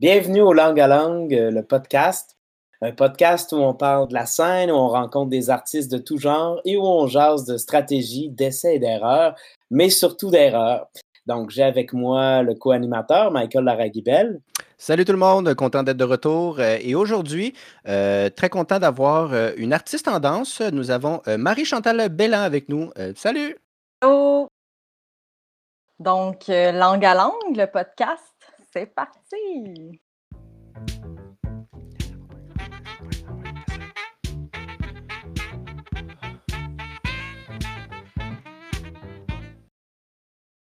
Bienvenue au Langue à Langue, euh, le podcast. Un podcast où on parle de la scène, où on rencontre des artistes de tout genre et où on jase de stratégie, d'essais et d'erreurs, mais surtout d'erreurs. Donc, j'ai avec moi le co-animateur, Michael Laragibel. Salut tout le monde, content d'être de retour. Euh, et aujourd'hui, euh, très content d'avoir une artiste en danse. Nous avons Marie-Chantal Bellan avec nous. salut! Hello! Donc, Langue à Langue, le podcast, c'est parti!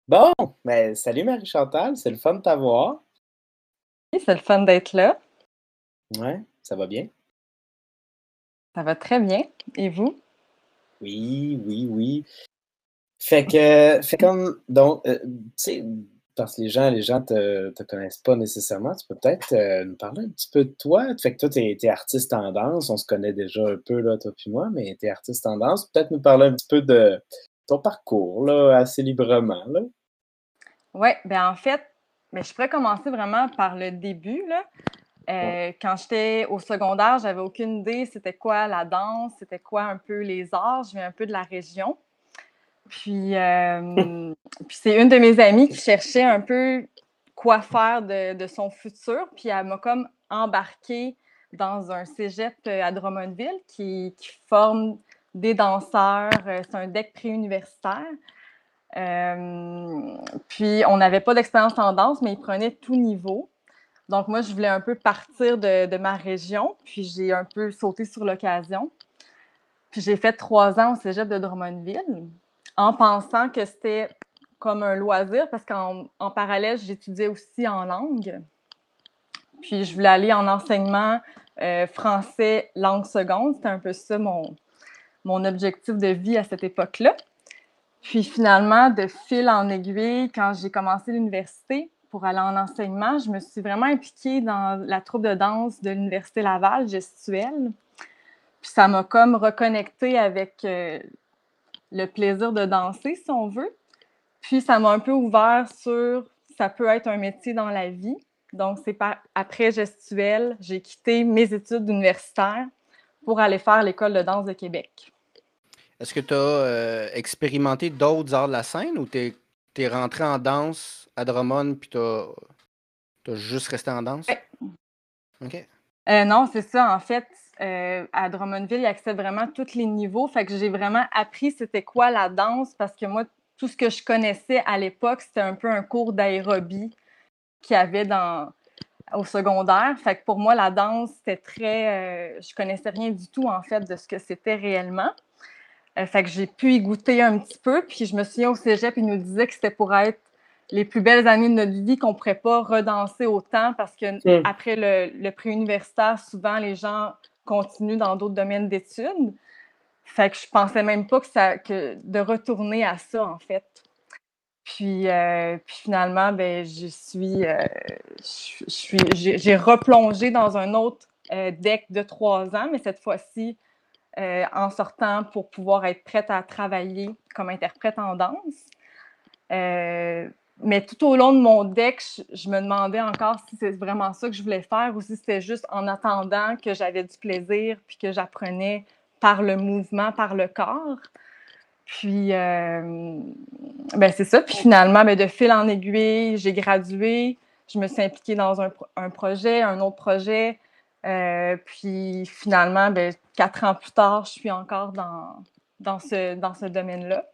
Bon, ben, salut Marie-Chantal, c'est le fun de t'avoir. Oui, c'est le fun d'être là. Ouais, ça va bien? Ça va très bien. Et vous? Oui, oui, oui. Fait que, fait comme, donc, euh, tu sais, parce que les gens, les gens te, te connaissent pas nécessairement. Tu peux peut-être euh, nous parler un petit peu de toi. Fait que toi, tu es, artiste en danse. On se connaît déjà un peu, là, toi puis moi, mais tu es artiste en danse. Peut-être nous parler un petit peu de ton parcours, là, assez librement, là. Oui, ben en fait, ben, je pourrais commencer vraiment par le début, là. Euh, quand j'étais au secondaire, j'avais aucune idée c'était quoi la danse, c'était quoi un peu les arts. Je viens un peu de la région. Puis, euh, puis c'est une de mes amies qui cherchait un peu quoi faire de, son futur. Puis elle m'a comme embarquée dans un cégep euh, à Drummondville qui, forme des danseurs. Euh, c'est un deck préuniversitaire. puis on n'avait pas d'expérience en danse, mais ils prenaient tout niveau. Donc moi, je voulais un peu partir de, de ma région, puis j'ai un peu sauté sur l'occasion. Puis j'ai fait trois ans au cégep de Drummondville en pensant que c'était comme un loisir parce qu'en parallèle, j'étudiais aussi en langue. Puis je voulais aller en enseignement euh, français langue seconde. C'était un peu ça mon, mon objectif de vie à cette époque-là. Puis finalement, de fil en aiguille, quand j'ai commencé l'université pour aller en enseignement, je me suis vraiment impliquée dans la troupe de danse de l'Université Laval, gestuelle. Puis ça m'a comme reconnectée avec euh, le plaisir de danser, si on veut. Puis ça m'a un peu ouvert sur ça peut être un métier dans la vie. Donc, c'est après gestuelle, j'ai quitté mes études universitaires pour aller faire l'École de danse de Québec. Est-ce que tu as euh, expérimenté d'autres arts de la scène ou tu es, rentré en danse à Drummond puis tu as, juste resté en danse? OK. Euh, non, c'est ça. En fait, euh, à Drummondville, il accède vraiment à tous les niveaux. Fait que j'ai vraiment appris c'était quoi la danse parce que moi, tout ce que je connaissais à l'époque, c'était un peu un cours d'aérobie qu'il y avait dans, au secondaire. Fait que pour moi, la danse, c'était très. Euh, je connaissais rien du tout, en fait, de ce que c'était réellement. Euh, fait que j'ai pu y goûter un petit peu. Puis je me souviens au cégep, il nous disait que c'était pour être les plus belles années de notre vie qu'on ne pourrait pas redanser autant parce que hmm. après le, le pré-universitaire, souvent les gens continue dans d'autres domaines d'études. Fait que je pensais même pas que ça, de retourner à ça, en fait. Puis, euh, finalement, ben, je suis, euh, j'ai replongé dans un autre euh, deck de trois ans, mais cette fois-ci en sortant pour pouvoir être prête à travailler comme interprète en danse mais tout au long de mon deck, je, me demandais encore si c'est vraiment ça que je voulais faire ou si c'était juste en attendant que j'avais du plaisir puis que j'apprenais par le mouvement, par le corps. Puis, euh, ben c'est ça. Puis finalement, ben de fil en aiguille, j'ai gradué. Je me suis impliquée dans un, projet, un autre projet. Euh, puis finalement, ben, quatre ans plus tard, je suis encore dans, dans ce, dans ce domaine-là.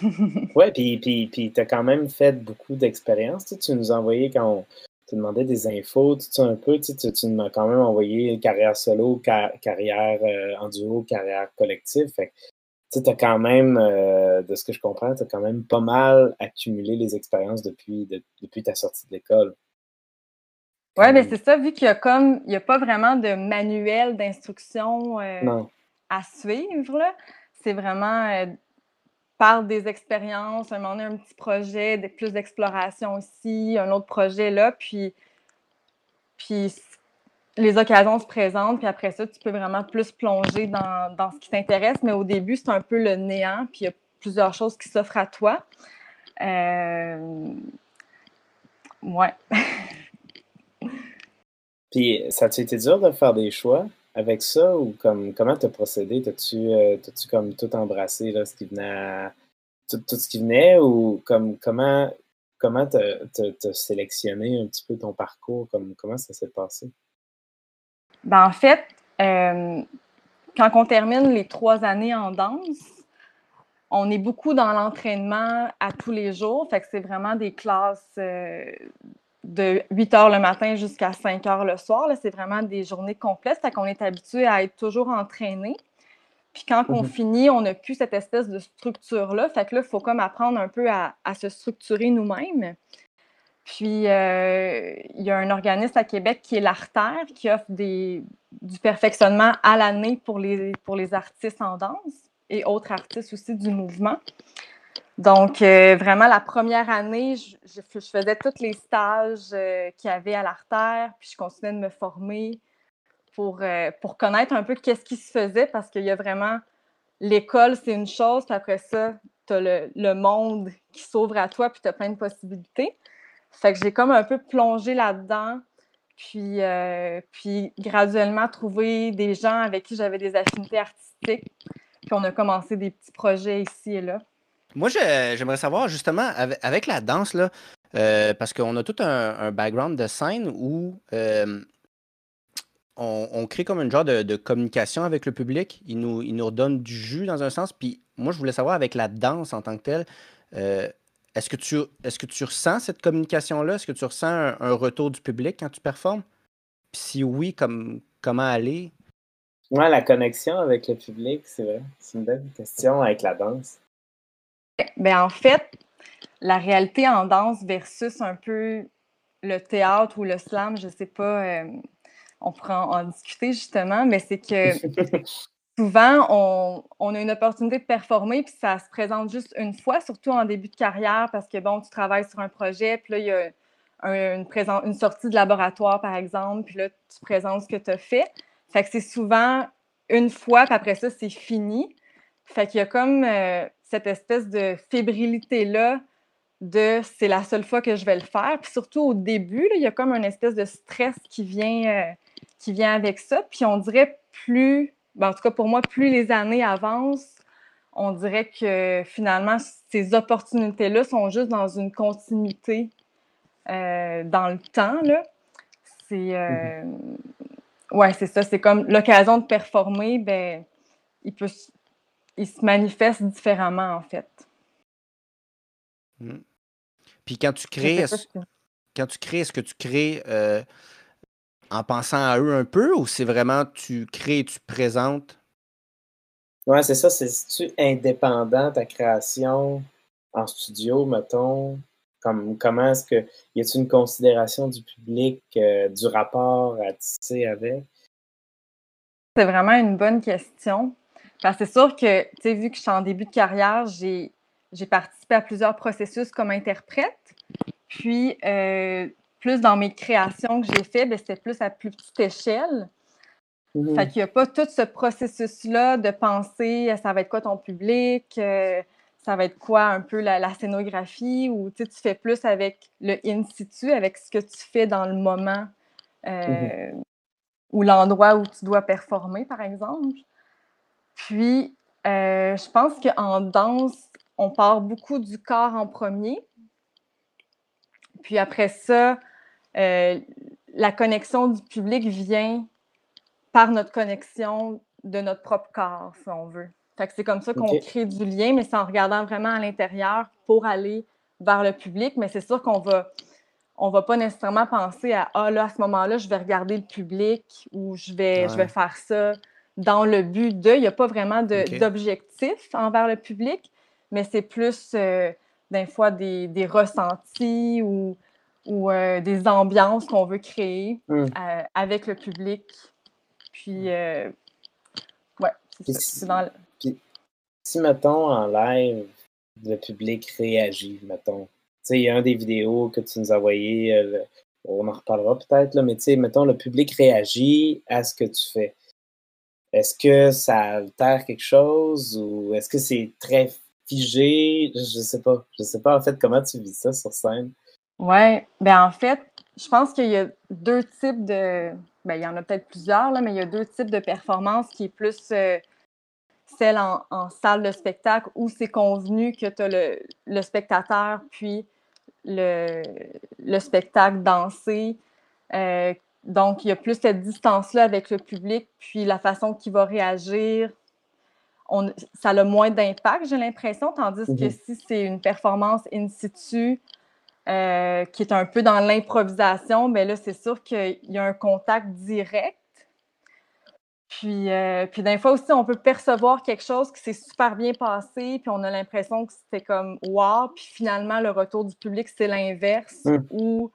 ouais, puis, puis, puis tu as quand même fait beaucoup d'expériences. Tu, tu, nous as envoyé quand on te demandait des infos, tu sais, un peu, tu, tu, m'as quand même envoyé carrière solo, carrière euh, en duo, carrière collective. Fait tu as quand même, euh, de ce que je comprends, tu as quand même pas mal accumulé les expériences depuis, depuis ta sortie de l'école. Oui, mais c'est ça, vu qu'il y a comme, il n'y a pas vraiment de manuel d'instruction euh, à suivre, c'est vraiment parle des expériences, un moment donné, un petit projet, plus d'exploration aussi, un autre projet là, puis, puis les occasions se présentent, puis après ça, tu peux vraiment plus plonger dans, dans ce qui t'intéresse, mais au début, c'est un peu le néant, puis il y a plusieurs choses qui s'offrent à toi. Euh... Ouais. Puis, ça a été dur de faire des choix? Avec ça ou comme comment t'as procédé? T'as-tu euh, tu comme tout embrassé là, ce qui venait tout, ce qui venait ou comme comment comment t'as sélectionné un petit peu ton parcours? Comme, comment ça s'est passé? Ben, en fait, euh, quand on termine les trois années en danse, on est beaucoup dans l'entraînement à tous les jours. Fait que c'est vraiment des classes euh, de 8 heures le matin jusqu'à 5 heures le soir. C'est vraiment des journées complètes. Fait qu'on est habitué à être toujours entraîné. Puis quand on mhm. finit, on n'a plus cette espèce de structure-là. Fait que là, il faut comme apprendre un peu à, se structurer nous-mêmes. Puis, euh, il y a un organisme à Québec qui est l'Artère, qui offre des, du perfectionnement à l'année pour les, pour les artistes en danse et autres artistes aussi du mouvement. Donc, euh, vraiment, la première année, je, faisais tous les stages euh, qu'il y avait à l'artère, puis je continuais de me former pour, euh, pour connaître un peu qu'est-ce qui se faisait, parce qu'il y a vraiment l'école, c'est une chose, puis après ça, tu as le, le, monde qui s'ouvre à toi, puis tu as plein de possibilités. Fait que j'ai comme un peu plongé là-dedans, puis, puis graduellement trouvé des gens avec qui j'avais des affinités artistiques, puis on a commencé des petits projets ici et là. Moi, j'aimerais savoir justement avec, la danse, là, euh, parce qu'on a tout un, background de scène où euh, on, crée comme un genre de, communication avec le public. Il nous, il nous redonne du jus dans un sens. Puis moi, je voulais savoir avec la danse en tant que telle, euh, est-ce que, tu, que tu ressens cette communication-là? Est-ce que tu ressens un, retour du public quand tu performes? Puis si oui, comme, comment aller? Moi, la connexion avec le public, c'est vrai. C'est une belle question avec la danse. Ben, en fait, la réalité en danse versus un peu le théâtre ou le slam, je ne sais pas, euh, on pourra en, discuter justement, mais c'est que souvent, on, a une opportunité de performer, puis ça se présente juste une fois, surtout en début de carrière, parce que bon, tu travailles sur un projet, puis là, il y a une, une sortie de laboratoire, par exemple, puis là, tu présentes ce que tu as fait. Fait que c'est souvent une fois, puis après ça, c'est fini. Fait qu'il y a comme euh, cette espèce de fébrilité-là de c'est la seule fois que je vais le faire. Puis surtout au début, il y a comme une espèce de stress qui vient, euh, qui vient avec ça. Puis on dirait plus, ben, en tout cas pour moi, plus les années avancent, on dirait que finalement, ces opportunités-là sont juste dans une continuité euh, dans le temps. Là. C'est. Euh, ouais, c'est ça. C'est comme l'occasion de performer, ben, il peut il se manifeste différemment, en fait. Hmm. Puis quand tu crées, est-ce, quand tu crées, est-ce que tu crées euh, en pensant à eux un peu ou c'est vraiment tu crées et tu présentes? Ouais, c'est ça. C'est-tu indépendant ta création en studio, mettons? Comme, comment est-ce que. Y a-t-il une considération du public, euh, du rapport à tisser avec? C'est vraiment une bonne question. Parce que c'est sûr que, tu sais, vu que je suis en début de carrière, j'ai, participé à plusieurs processus comme interprète. Puis, euh, plus dans mes créations que j'ai fait, ben, c'était plus à plus petite échelle. Mm-hmm. Fait qu'il n'y a pas tout ce processus-là de penser ça va être quoi ton public, euh, ça va être quoi un peu la, scénographie, ou tu fais plus avec le in situ, avec ce que tu fais dans le moment euh, mm-hmm. ou l'endroit où tu dois performer, par exemple. Puis, euh, je pense qu'en danse, on part beaucoup du corps en premier. Puis après ça, euh, la connexion du public vient par notre connexion de notre propre corps, si on veut. Fait que c'est comme ça qu'on crée du lien, mais c'est en regardant vraiment à l'intérieur pour aller vers le public. Mais c'est sûr qu'on va, on va pas nécessairement penser à ah là, à ce moment-là, je vais regarder le public ou je vais, je vais faire ça dans le but de. Il n'y a pas vraiment d'objectif envers le public, mais c'est plus euh, des fois des, ressentis ou, ou euh, des ambiances qu'on veut créer hmm. euh, avec le public. Puis, ouais, c'est ça. si, mettons, en live, le public réagit, mettons. Tu sais, il y a un des vidéos que tu nous as envoyé, on en reparlera peut-être, mais tu sais, mettons, le public réagit à ce que tu fais. Est-ce que ça altère quelque chose ou est-ce que c'est très figé? Je sais pas. Je sais pas en fait comment tu vis ça sur scène? Ouais, ben en fait, je pense qu'il y a deux types de. Ben, il y en a peut-être plusieurs, là, mais il y a deux types de performances qui est plus euh, celle en, salle de spectacle où c'est convenu que tu as le, spectateur puis le, le spectacle dansé. Euh, donc, il y a plus cette distance-là avec le public, puis la façon qu'il va réagir, on, ça a moins d'impact, j'ai l'impression, tandis que mhm. si c'est une performance in situ, euh, qui est un peu dans l'improvisation, mais ben là, c'est sûr qu'il y a un contact direct. Puis, euh, puis d'un fois aussi, on peut percevoir quelque chose qui s'est super bien passé, puis on a l'impression que c'était comme wow, puis finalement, le retour du public, c'est l'inverse, mm. ou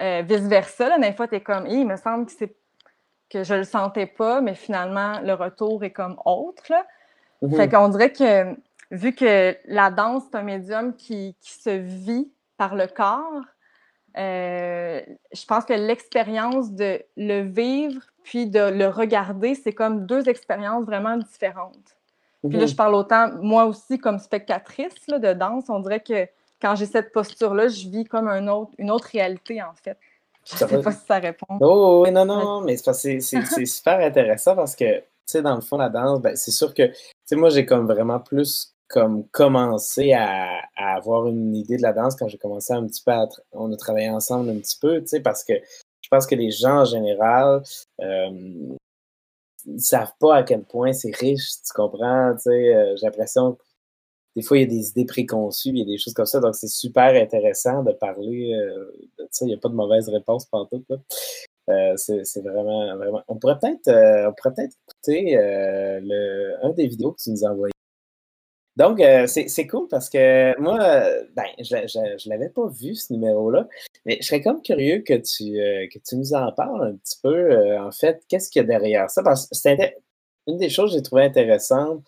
euh, vice-versa. D'un fois, tu es comme, il me semble que, que je le sentais pas, mais finalement, le retour est comme autre. Là. Mm-hmm. Fait qu'on dirait que, vu que la danse, c'est un médium qui, qui se vit par le corps, euh, je pense que l'expérience de le vivre puis de le regarder, c'est comme deux expériences vraiment différentes. Puis là, mhm. je parle autant, moi aussi, comme spectatrice de danse, on dirait que quand j'ai cette posture-là, je vis comme un autre, une autre réalité, en fait. Je ne sais pas si ça répond. Oh, oui, non, non, mais c'est super intéressant parce que, tu sais, dans le fond, la danse, ben, c'est sûr que, tu sais, moi, j'ai comme vraiment plus comme commencé à, avoir une idée de la danse quand j'ai commencé un petit peu à on a travaillé ensemble un petit peu, tu sais, parce que je pense que les gens en général euh, ils savent pas à quel point c'est riche, tu comprends, tu sais, euh, j'ai l'impression que des fois il y a des idées préconçues, il y a des choses comme ça, donc c'est super intéressant de parler euh, de ça, il n'y a pas de mauvaise réponse partout, euh, c'est vraiment, vraiment. On pourrait peut-être pourrait peut-être écouter le, un des vidéos que tu nous as envoyé donc, euh, c'est cool parce que moi, ben, je ne l'avais pas vu, ce numéro-là, mais je serais comme curieux que tu, euh, nous en parles un petit peu. Euh, en fait, qu'est-ce qu'il y a derrière ça? Parce que c'était une des choses que j'ai trouvé intéressante.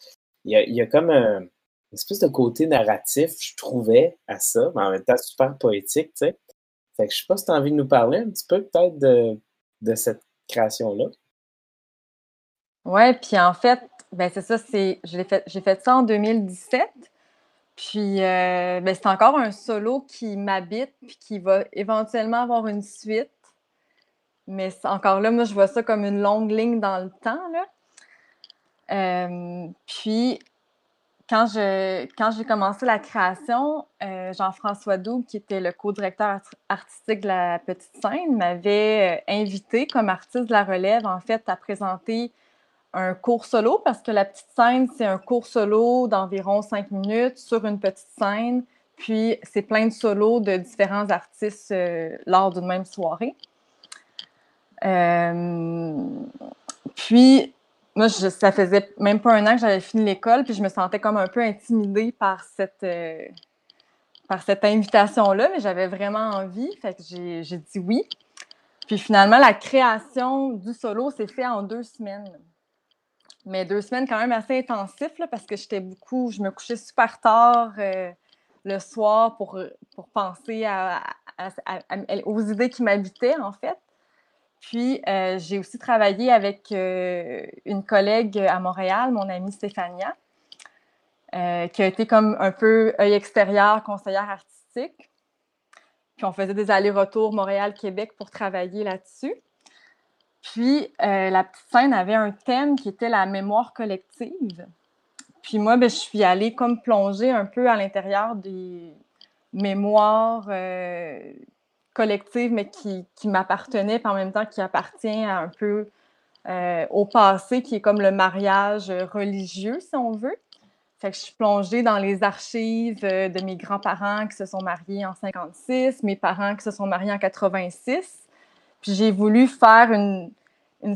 Il y a, comme un, espèce de côté narratif, je trouvais, à ça, mais en même temps super poétique, tu sais. Fait que je sais pas si tu as envie de nous parler un petit peu peut-être de, de cette création-là. Ouais, puis en fait, ben c'est ça, c'est j'ai fait, fait ça en 2017. Puis euh, ben, c'est encore un solo qui m'habite puis qui va éventuellement avoir une suite. Mais encore là, moi, je vois ça comme une longue ligne dans le temps. Là. Euh, puis quand, je, quand j'ai commencé la création, euh, Jean-François Doux, qui était le co-directeur artistique de la Petite Scène, m'avait invité comme artiste de la relève, en fait, à présenter un cours solo parce que la petite scène, c'est un cours solo d'environ cinq minutes sur une petite scène. Puis c'est plein de solos de différents artistes euh, lors d'une même soirée. Euh, puis moi, ça faisait même pas un an que j'avais fini l'école, puis je me sentais comme un peu intimidée par cette, euh, cette invitation-là, mais j'avais vraiment envie, fait que j'ai dit oui. Puis finalement, la création du solo s'est fait en deux semaines mais deux semaines quand même assez intensifs parce que j'étais beaucoup, je me couchais super tard euh, le soir pour, pour penser à, aux idées qui m'habitaient en fait. Puis euh, j'ai aussi travaillé avec euh, une collègue à Montréal, mon amie Stéphania, qui a été comme un peu œil extérieur, conseillère artistique. Puis on faisait des allers-retours Montréal-Québec pour travailler là-dessus. Puis, euh, la petite scène avait un thème qui était la mémoire collective. Puis moi, ben, je suis allée comme plonger un peu à l'intérieur des mémoires euh, collectives, mais qui, qui m'appartenaient, puis en même temps qui appartient un peu euh, au passé, qui est comme le mariage religieux, si on veut. Fait que je suis plongée dans les archives de mes grands-parents qui se sont mariés en 56, mes parents qui se sont mariés en 86. Puis j'ai voulu faire une,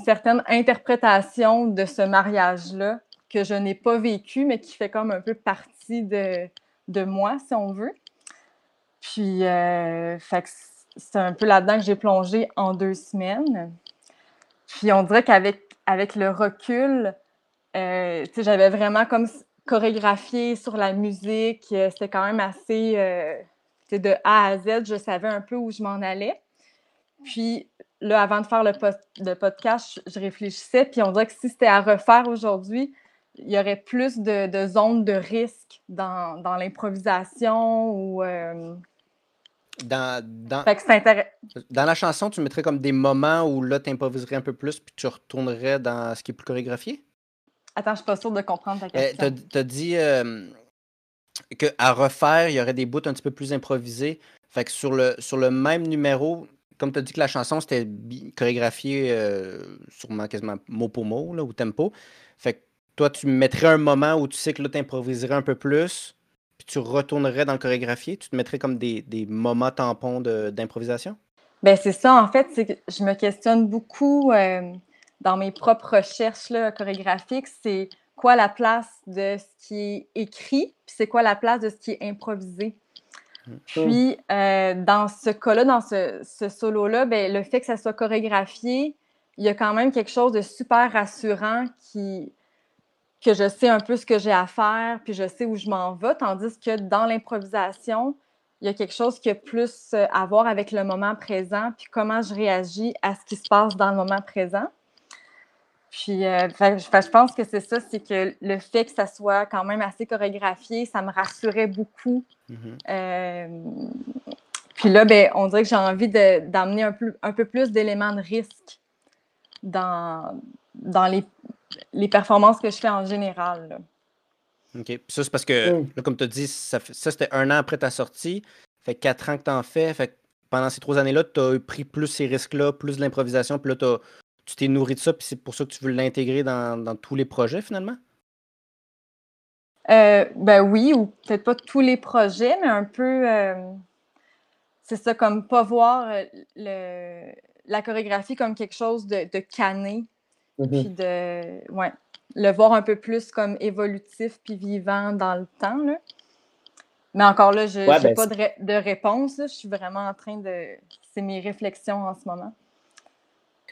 certaine interprétation de ce mariage-là que je n'ai pas vécu, mais qui fait comme un peu partie de, de moi, si on veut. Puis, euh, c'est un peu là-dedans que j'ai plongé en deux semaines. Puis, on dirait qu'avec avec le recul, euh, j'avais vraiment comme chorégraphié sur la musique. C'était quand même assez euh, de A à Z. Je savais un peu où je m'en allais. Puis là, avant de faire le, podcast, je, réfléchissais, puis on dirait que si c'était à refaire aujourd'hui, il y aurait plus de, zones de risque dans, l'improvisation ou, euh, Dans, dans, Fait que c'est intéressant. dans la chanson, tu mettrais comme des moments où là, tu improviserais un peu plus, puis tu retournerais dans ce qui est plus chorégraphié? Attends, je suis pas sûre de comprendre ta Euh, question. T'as as dit euh, qu'à refaire, il y aurait des bouts un petit peu plus improvisés. Fait que sur le, sur le même numéro, comme tu as dit que la chanson c'était chorégraphié euh, sûrement quasiment mot pour mot là, ou tempo. Fait que toi, tu mettrais un moment où tu sais que là, tu improviserais un peu plus, puis tu retournerais dans le chorégraphié? Tu te mettrais comme des, des moments tampons d'improvisation? Ben c'est ça, en fait, c'est que je me questionne beaucoup euh, dans mes propres recherches là, chorégraphiques, c'est quoi la place de ce qui est écrit, puis c'est quoi la place de ce qui est improvisé? Puis, euh, dans ce cas-là, dans ce, ce solo-là, ben, le fait que ça soit chorégraphié, il y a quand même quelque chose de super rassurant qui, que je sais un peu ce que j'ai à faire, puis je sais où je m'en vais, tandis que dans l'improvisation, il y a quelque chose qui a plus euh, à voir avec le moment présent, puis comment je réagis à ce qui se passe dans le moment présent. Puis, euh, fait- je pense que c'est ça, c'est que le fait que ça soit quand même assez chorégraphié, ça me rassurait beaucoup. Mhm. Euh, puis là, ben, on dirait que j'ai envie d'amener un, peu- un peu plus d'éléments de risque dans, dans les, les performances que je fais en général. là. OK. Puis ça, c'est parce que, Mm. là, comme tu as dit, ça, c'était un an après ta sortie. Fait quatre ans que tu en fais. Fait que pendant ces trois années-là, tu as pris plus ces risques-là, plus de l'improvisation. Puis là, t'as- tu t'es nourri de ça. Puis c'est pour ça que tu veux l'intégrer dans, dans tous les projets, finalement? Euh, ben oui, ou peut-être pas tous les projets, mais un peu, euh, c'est ça, comme pas voir euh, le, la chorégraphie comme quelque chose de, de cané, Mhm. puis de, ouais, le voir un peu plus comme évolutif puis vivant dans le temps, là. Mais encore là, je n'ai Ouais, ben, pas de, ré- de réponse, là. je suis vraiment en train de, c'est mes réflexions en ce moment.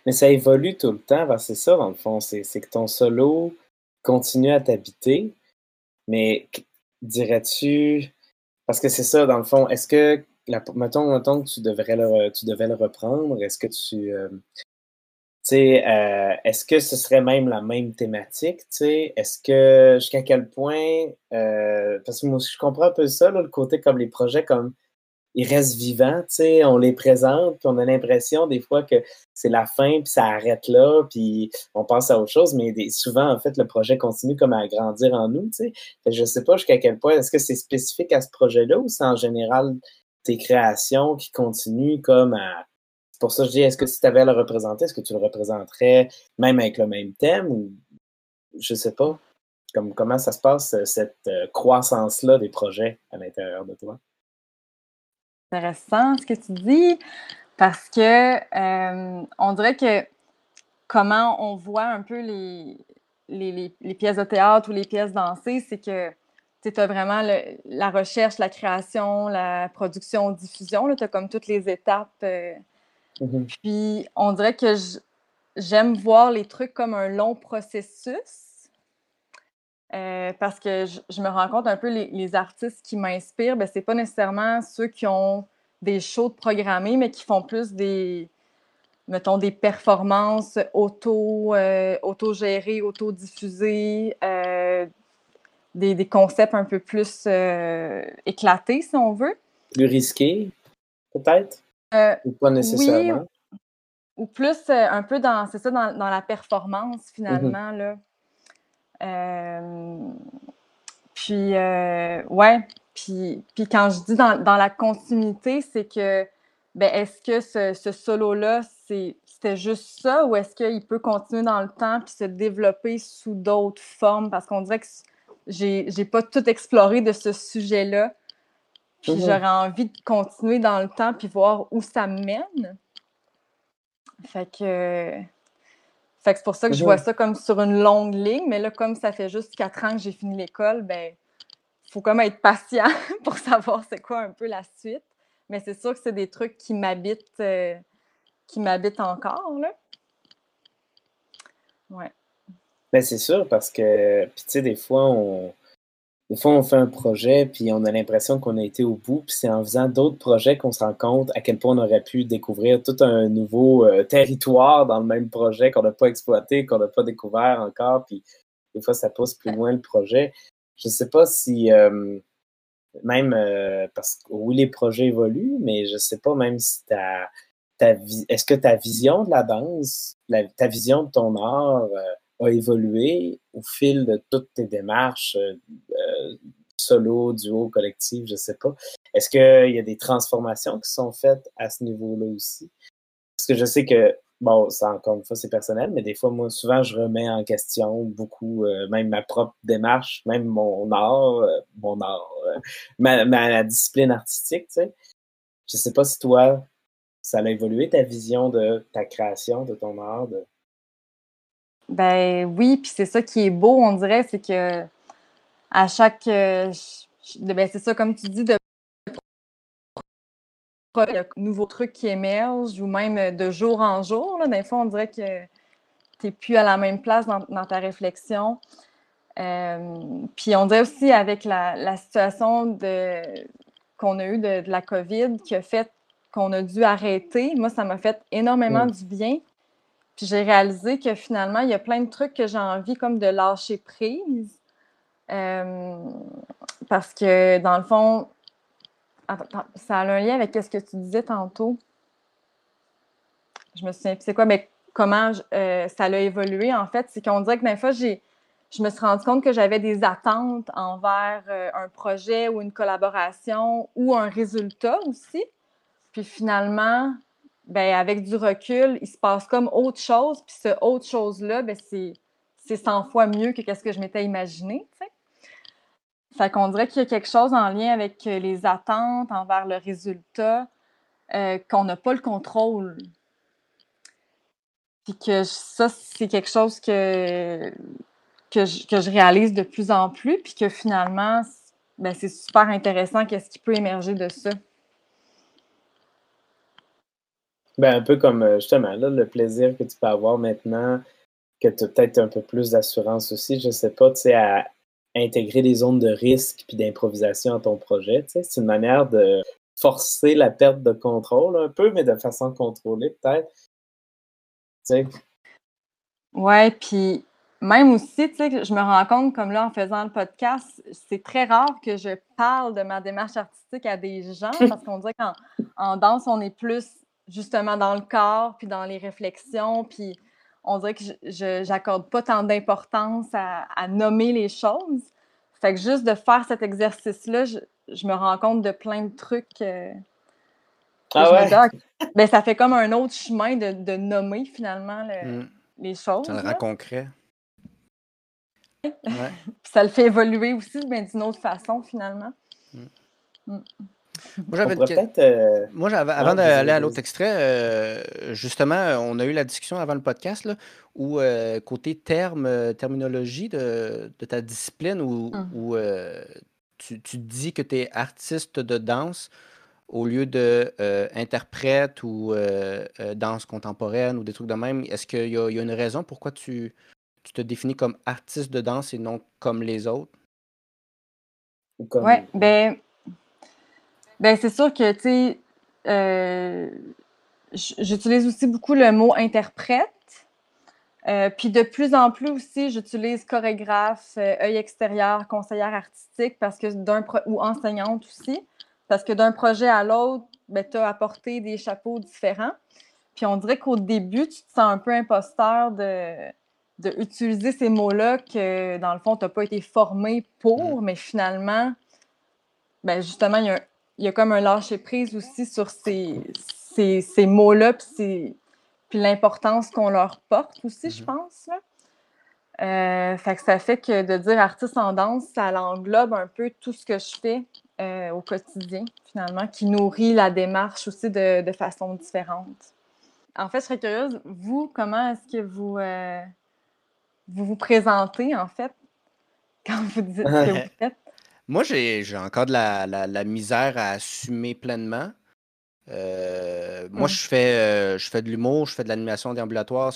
Mais ça évolue tout le temps, parce que c'est ça, dans le fond. C'est que ton solo continue à t'habiter, mais dirais-tu. Parce que c'est ça, dans le fond. Est-ce que. La, mettons, mettons que tu devrais le, tu devais le reprendre. Est-ce que tu. euh, euh, est-ce que ce serait même la même thématique? Est-ce que, jusqu'à quel point, euh, parce que moi, je comprends un peu ça, là, le côté comme les projets, comme, ils restent vivants, on les présente, puis on a l'impression des fois que c'est la fin, puis ça arrête là, puis on pense à autre chose, mais souvent, en fait, le projet continue comme à grandir en nous, tu sais. Fait que Je sais pas jusqu'à quel point, est-ce que c'est spécifique à ce projet-là ou c'est en général tes créations qui continuent comme à... C'est pour ça que je dis, est-ce que si tu avais à le représenter, est-ce que tu le représenterais même avec le même thème ou je sais pas? Comme, comment ça se passe, euh, cette euh, croissance-là des projets à l'intérieur de toi? intéressant ce que tu dis parce que euh, on dirait que comment on voit un peu les, pièces de théâtre ou les pièces dansées, c'est que tu as vraiment la recherche, la création, la production, diffusion. Tu as comme toutes les étapes. Mhm. puis on dirait que j'aime voir les trucs comme un long processus. euh, parce que je, je me rends compte un peu les, les artistes qui m'inspirent, ben, c'est pas nécessairement ceux qui ont des shows de programmés, mais qui font plus des, mettons, des performances auto, euh, auto-gérées, auto-diffusées, euh, des, des concepts un peu plus euh, éclatés, si on veut. Plus risqué, peut-être? Euh, Ou pas nécessairement? ou plus euh, un peu dans, c'est ça, dans, dans la performance finalement, là. Euh, puis, ouais, puis, puis quand je dis dans, dans la continuité, c'est que, ben, est-ce que ce, ce solo-là, c'est, c'était juste ça ou est-ce qu'il peut continuer dans le temps puis se développer sous d'autres formes? Parce qu'on dirait que j'ai, j'ai pas tout exploré de ce sujet-là. Puis Mhm. j'aurais envie de continuer dans le temps puis voir où ça me mène. Fait que, fait que c'est pour ça que je vois ça comme sur une longue ligne, mais là, comme ça fait juste quatre ans que j'ai fini l'école, ben, faut comme être patient pour savoir c'est quoi un peu la suite. Mais c'est sûr que c'est des trucs qui m'habitent, euh, qui m'habitent encore, là. Ouais. Ben, c'est sûr, parce que, tu sais, des fois, on, des fois, on fait un projet, puis on a l'impression qu'on a été au bout, puis c'est en faisant d'autres projets qu'on se rend compte à quel point on aurait pu découvrir tout un nouveau euh, territoire dans le même projet qu'on n'a pas exploité, qu'on n'a pas découvert encore, puis des fois, ça pousse plus loin le projet. Je sais pas si, euh, même euh, parce que oui, les projets évoluent, mais je sais pas même si ta, ta est-ce que ta vision de la danse, ta vision de ton art a évolué au fil de toutes tes démarches solo, duo, collectif, je sais pas. Est-ce qu'il y a des transformations qui sont faites à ce niveau-là aussi? Parce que je sais que bon, ça encore une fois, c'est personnel, mais des fois, moi, souvent, je remets en question beaucoup, euh, même ma propre démarche, même mon art, euh, mon art, euh, ma, discipline artistique, tu sais. Je sais pas si toi, ça a évolué ta vision de ta création, de ton art. Ben oui, puis c'est ça qui est beau, on dirait, c'est que à chaque. ben c'est ça, comme tu dis, de nouveaux trucs qui émergent ou même euh, de jour en jour. Là. Des fois, on dirait que tu n'es plus à la même place dans, ta réflexion. Euh, puis on dirait aussi avec la, situation de, qu'on a eue de, la COVID qui a fait qu'on a dû arrêter, moi, ça m'a fait énormément du bien. Puis j'ai réalisé que finalement, il y a plein de trucs que j'ai envie comme de lâcher prise. Euh, parce que dans le fond, ça a un lien avec ce que tu disais tantôt. Je me souviens, c'est quoi, mais comment euh, ça a évolué, en fait, c'est qu'on dirait que des fois, je me suis rendu compte que j'avais des attentes envers euh, un projet ou une collaboration ou un résultat aussi. Puis finalement, ben, avec du recul, il se passe comme autre chose. Puis ce autre chose-là, ben, c'est, c'est 100 fois mieux que ce que je m'étais imaginé. Fait qu'on dirait qu'il y a quelque chose en lien avec euh, les attentes envers le résultat, euh, qu'on n'a pas le contrôle. Puis que ça, c'est quelque chose que, que, je, réalise de plus en plus, puis que finalement, ben, c'est super intéressant qu'est-ce qui peut émerger de ça. Ben, un peu comme euh, justement là, le plaisir que tu peux avoir maintenant, que tu as peut-être un peu plus d'assurance aussi, je sais pas, tu sais, intégrer des zones de risque puis d'improvisation à ton projet. C'est une manière de forcer la perte de contrôle un peu, mais de façon contrôlée peut-être. Ouais, puis même aussi, tu sais, je me rends compte, comme là, en faisant le podcast, c'est très rare que je parle de ma démarche artistique à des gens parce qu'on dirait qu'en danse, on est plus justement dans le corps, puis dans les réflexions, puis on dirait que je n'accorde pas tant d'importance à, nommer les choses. Fait que juste de faire cet exercice-là, je, me rends compte de plein de trucs. Euh, ah ouais? Ah, ben, ça fait comme un autre chemin de, nommer finalement mm. les choses. Ça le rend concret. ça le fait évoluer aussi d'une autre façon finalement. Mm. Mm. Moi, j'avais euh, Moi, avant d'aller à l'autre extrait, euh, justement, on a eu la discussion avant le podcast là, où, euh, côté terme, terminologie de, ta discipline, où, hum. tu, tu, dis que tu es artiste de danse au lieu de interprète ou danse contemporaine ou des trucs de même. Est-ce qu'il y, a une raison pourquoi tu, tu te définis comme artiste de danse et non comme les autres? Oui, ben ben c'est sûr que, tu sais, euh, j'utilise aussi beaucoup le mot interprète. Euh, puis de plus en plus aussi, j'utilise chorégraphe, euh, œil extérieur, conseillère artistique parce que d'un ou enseignante aussi, parce que d'un projet à l'autre, ben, tu as apporté des chapeaux différents. Puis on dirait qu'au début, tu te sens un peu imposteur de, de utiliser ces mots-là que, dans le fond, tu n'as pas été formé pour, mmh. mais finalement, ben justement, il y a un il y a comme un lâcher-prise aussi sur ces, ces, mots-là, puis, l'importance qu'on leur porte aussi, je mhm. pense. Euh, fait que ça fait que de dire artiste en danse, ça englobe un peu tout ce que je fais euh, au quotidien, finalement, qui nourrit la démarche aussi de, façon différente. En fait, je serais curieuse, vous, comment est-ce que vous, euh, vous vous présentez, en fait, quand vous dites ce que vous faites? Moi, j'ai encore de la, misère à assumer pleinement. Euh, moi, je fais, euh, je fais de l'humour, je fais de l'animation déambulatoire.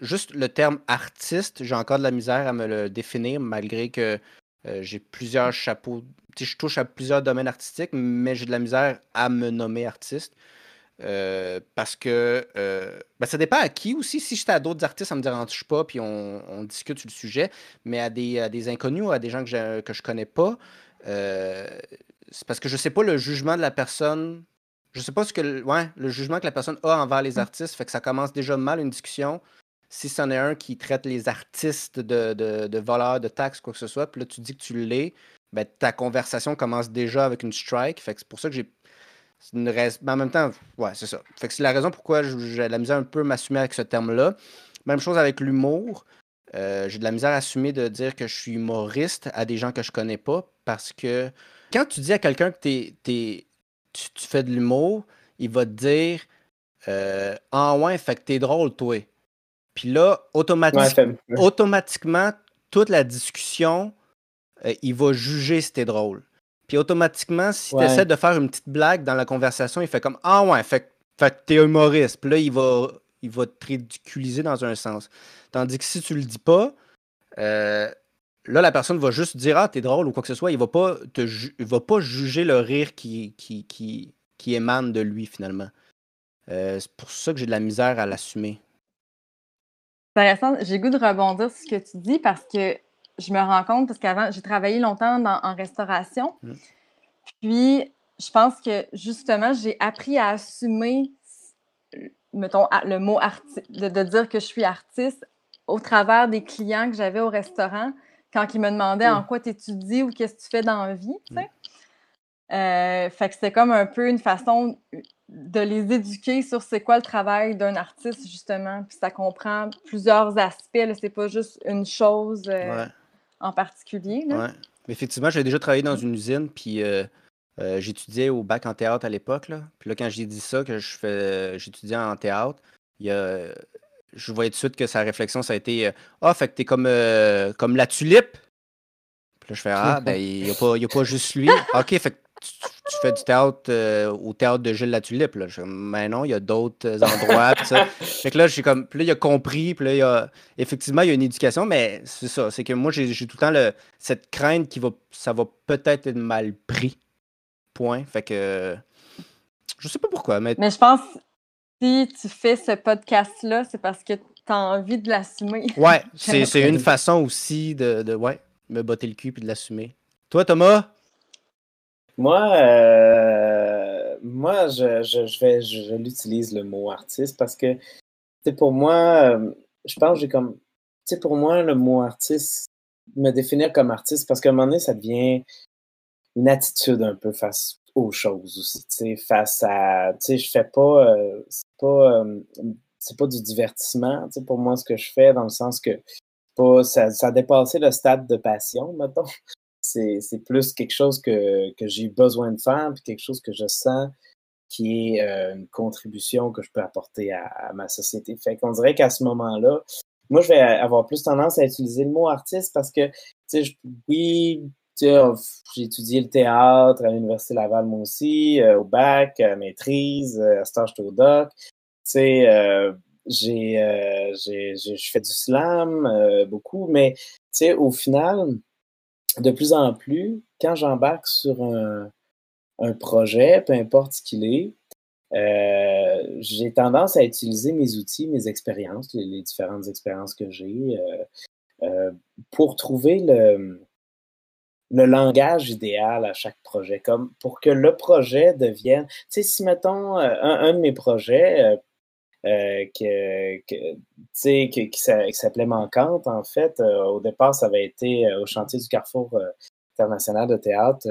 juste le terme artiste, j'ai encore de la misère à me le définir, malgré que euh, j'ai plusieurs chapeaux. Je touche à plusieurs domaines artistiques, mais j'ai de la misère à me nommer artiste. Parce que ben, ça dépend à qui aussi. Si j'étais à d'autres artistes, ça ne me dérange pas, puis on, discute sur le sujet. Mais à des, des inconnus, à des gens que je, que je connais pas, euh, c'est parce que je sais pas le jugement de la personne. Je sais pas ce que le- ouais, le jugement que la personne a envers les artistes. Fait que ça commence déjà mal une discussion. Si c'en est un qui traite les artistes de, de, de voleurs, de taxes, quoi que ce soit, puis là tu dis que tu l'es, ben ta conversation commence déjà avec une strike. Fait que c'est pour ça que j'ai. Une Mais en même temps, ouais, c'est ça. Fait que c'est la raison pourquoi j'ai de la misère un peu à m'assumer avec ce terme-là. Même chose avec l'humour. Euh, j'ai de la misère à assumer de dire que je suis humoriste à des gens que je connais pas parce que quand tu dis à quelqu'un que t'es- t'es- tu, tu fais de l'humour, il va te dire euh, Ah ouais, fait que t'es drôle, toi. Puis là, automati- Ouais, fait- automatiquement, toute la discussion, euh, il va juger si t'es drôle. Puis automatiquement, si Ouais. tu essaies de faire une petite blague dans la conversation, il fait comme Ah ouais, fait, que- fait que t'es humoriste. Puis là, il va, il va te ridiculiser dans un sens. Tandis que si tu le dis pas, euh, là, la personne va juste dire Ah, t'es drôle ou quoi que ce soit. Il va pas, te ju- il va pas juger le rire qui, qui, qui, qui émane de lui, finalement. Euh, c'est pour ça que j'ai de la misère à l'assumer. C'est intéressant. J'ai goût de rebondir sur ce que tu dis parce que je me rends compte, parce qu'avant, j'ai travaillé longtemps dans- en restauration. Mm. Puis, je pense que justement, j'ai appris à assumer, mettons, le mot artiste, de, de dire que je suis artiste au travers des clients que j'avais au restaurant quand ils me demandaient Mm. en quoi tu étudies ou qu'est-ce que tu fais dans la vie. tu sais. Euh, fait que c'était comme un peu une façon de les éduquer sur c'est quoi le travail d'un artiste, justement. Puis ça comprend plusieurs aspects. C'est pas juste une chose euh, Ouais. En particulier. là. Ouais. Effectivement, j'ai déjà travaillé dans une usine, puis euh, euh, j'étudiais au bac en théâtre à l'époque. Là. Puis là, quand j'ai dit ça, que je fais, j'étudiais en théâtre, il y a, je voyais tout de suite que sa réflexion, ça a été Ah, fait que t'es comme, euh, comme la tulipe. Puis là, je fais Ah, ben, il n'y a, a pas juste lui. ok, fait que tu, tu fais du théâtre euh, au théâtre de Gilles La Tulipe. Là. Je mais non, il y a d'autres euh, endroits. ça. Fait que là, j'ai comme. Là, il a compris. Puis là, il y a. Effectivement, il y a une éducation, mais c'est ça. C'est que moi, j'ai tout le temps le, cette crainte qui va. Ça va peut-être être mal pris. Point. Fait que. Je sais pas pourquoi, mais. Mais je pense que si tu fais ce podcast-là, c'est parce que tu as envie de l'assumer. Ouais, c'est une façon aussi de, de. Ouais, me botter le cul puis de l'assumer. Toi, Thomas? Moi, euh, moi, je, je, je vais, je, l'utilise le mot artiste parce que, pour moi, euh, je pense que j'ai comme, pour moi, le mot artiste, me définir comme artiste, parce qu'à un moment donné, ça devient une attitude un peu face aux choses aussi, tu sais, face à, tu sais, je fais pas, euh, c'est pas, c'est pas du divertissement, tu sais, pour moi, ce que je fais, dans le sens que pas, ça, ça a dépassé le stade de passion, mettons c'est plus quelque chose que, j'ai besoin de faire, puis quelque chose que je sens qui est euh, une contribution que je peux apporter à, ma société. Fait qu'on dirait qu'à ce moment-là, moi, je vais avoir plus tendance à utiliser le mot artiste parce que, tu sais, oui, euh, j'ai étudié le théâtre à l'Université Laval, moi aussi, euh, au bac, à maîtrise, euh, à stage au doc. Tu sais, euh, j'ai, euh, je fais du slam euh, beaucoup, mais, tu sais, au final, de plus en plus, quand j'embarque sur un, projet, peu importe ce qu'il est, euh, j'ai tendance à utiliser mes outils, mes expériences, les, différentes expériences que j'ai, euh, euh, pour trouver le, langage idéal à chaque projet, pour que le projet devienne. Tu sais, si mettons un de mes projets euh, que, que, qui s'a- qui s'appelait Manquante, en fait, euh, au départ, ça avait été euh, au chantier du Carrefour international de théâtre.